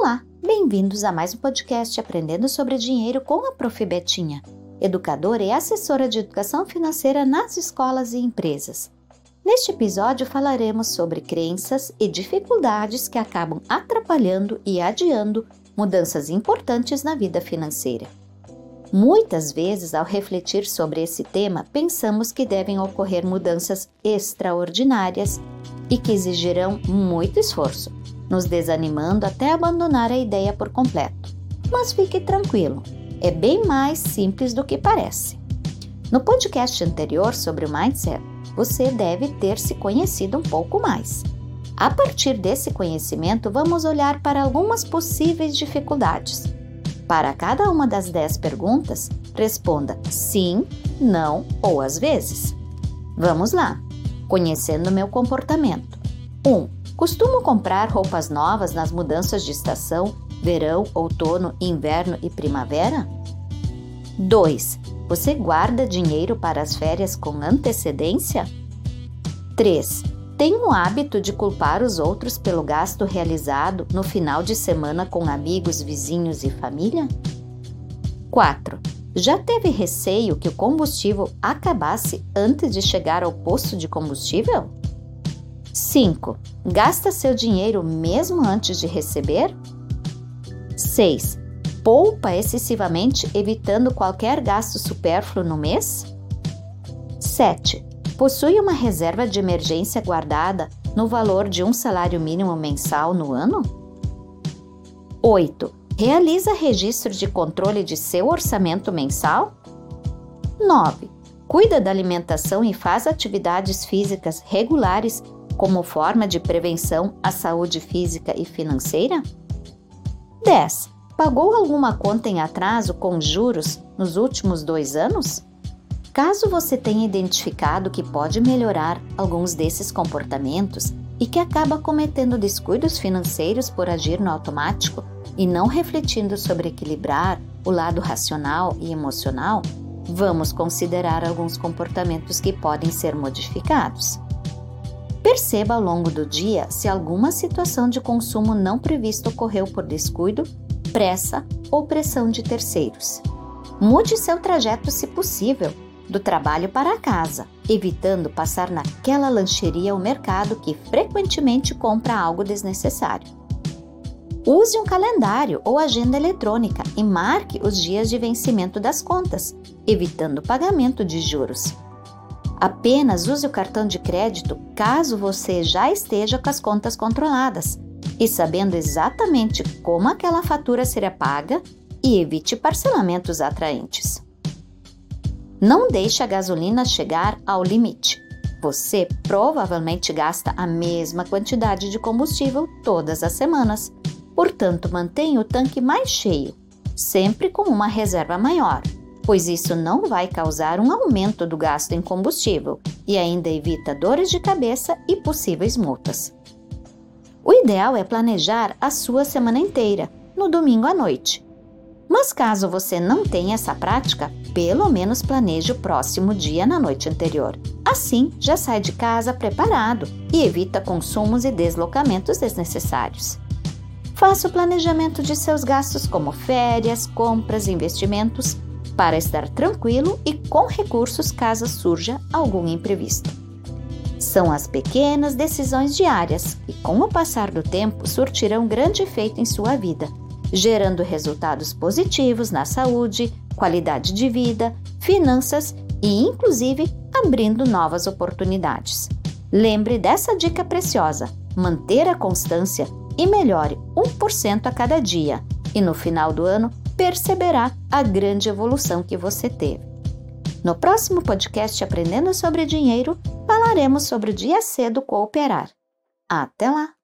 Olá, bem-vindos a mais um podcast Aprendendo sobre Dinheiro com a Prof. Betinha, educadora e assessora de educação financeira nas escolas e empresas. Neste episódio falaremos sobre crenças e dificuldades que acabam atrapalhando e adiando mudanças importantes na vida financeira. Muitas vezes, ao refletir sobre esse tema, pensamos que devem ocorrer mudanças extraordinárias e que exigirão muito esforço, nos desanimando até abandonar a ideia por completo. Mas fique tranquilo, é bem mais simples do que parece. No podcast anterior sobre o mindset, você deve ter se conhecido um pouco mais. A partir desse conhecimento, vamos olhar para algumas possíveis dificuldades para cada uma das 10 perguntas, responda sim, não ou às vezes. Vamos lá! Conhecendo meu comportamento. 1. Um, costumo comprar roupas novas nas mudanças de estação, verão, outono, inverno e primavera? 2. Você guarda dinheiro para as férias com antecedência? 3. Tem o hábito de culpar os outros pelo gasto realizado no final de semana com amigos, vizinhos e família? 4. Já teve receio que o combustível acabasse antes de chegar ao posto de combustível? 5. Gasta seu dinheiro mesmo antes de receber? 6. Poupa excessivamente evitando qualquer gasto supérfluo no mês? 7 Possui uma reserva de emergência guardada no valor de um salário mínimo mensal no ano? 8. Realiza registro de controle de seu orçamento mensal? 9. Cuida da alimentação e faz atividades físicas regulares como forma de prevenção à saúde física e financeira? 10. Pagou alguma conta em atraso com juros nos últimos dois anos? Caso você tenha identificado que pode melhorar alguns desses comportamentos e que acaba cometendo descuidos financeiros por agir no automático e não refletindo sobre equilibrar o lado racional e emocional, vamos considerar alguns comportamentos que podem ser modificados. Perceba ao longo do dia se alguma situação de consumo não previsto ocorreu por descuido, pressa ou pressão de terceiros. Mude seu trajeto se possível do trabalho para casa, evitando passar naquela lancheria ou mercado que frequentemente compra algo desnecessário. Use um calendário ou agenda eletrônica e marque os dias de vencimento das contas, evitando o pagamento de juros. Apenas use o cartão de crédito caso você já esteja com as contas controladas e sabendo exatamente como aquela fatura será paga e evite parcelamentos atraentes. Não deixe a gasolina chegar ao limite. Você provavelmente gasta a mesma quantidade de combustível todas as semanas, portanto, mantenha o tanque mais cheio, sempre com uma reserva maior, pois isso não vai causar um aumento do gasto em combustível e ainda evita dores de cabeça e possíveis multas. O ideal é planejar a sua semana inteira, no domingo à noite, mas caso você não tenha essa prática, pelo menos planeje o próximo dia na noite anterior. Assim, já sai de casa preparado e evita consumos e deslocamentos desnecessários. Faça o planejamento de seus gastos, como férias, compras investimentos, para estar tranquilo e com recursos caso surja algum imprevisto. São as pequenas decisões diárias que, com o passar do tempo, surtirão grande efeito em sua vida gerando resultados positivos na saúde, qualidade de vida, finanças e, inclusive, abrindo novas oportunidades. Lembre dessa dica preciosa: manter a constância e melhore 1% a cada dia, e no final do ano perceberá a grande evolução que você teve. No próximo podcast Aprendendo sobre Dinheiro, falaremos sobre o dia cedo cooperar. Até lá!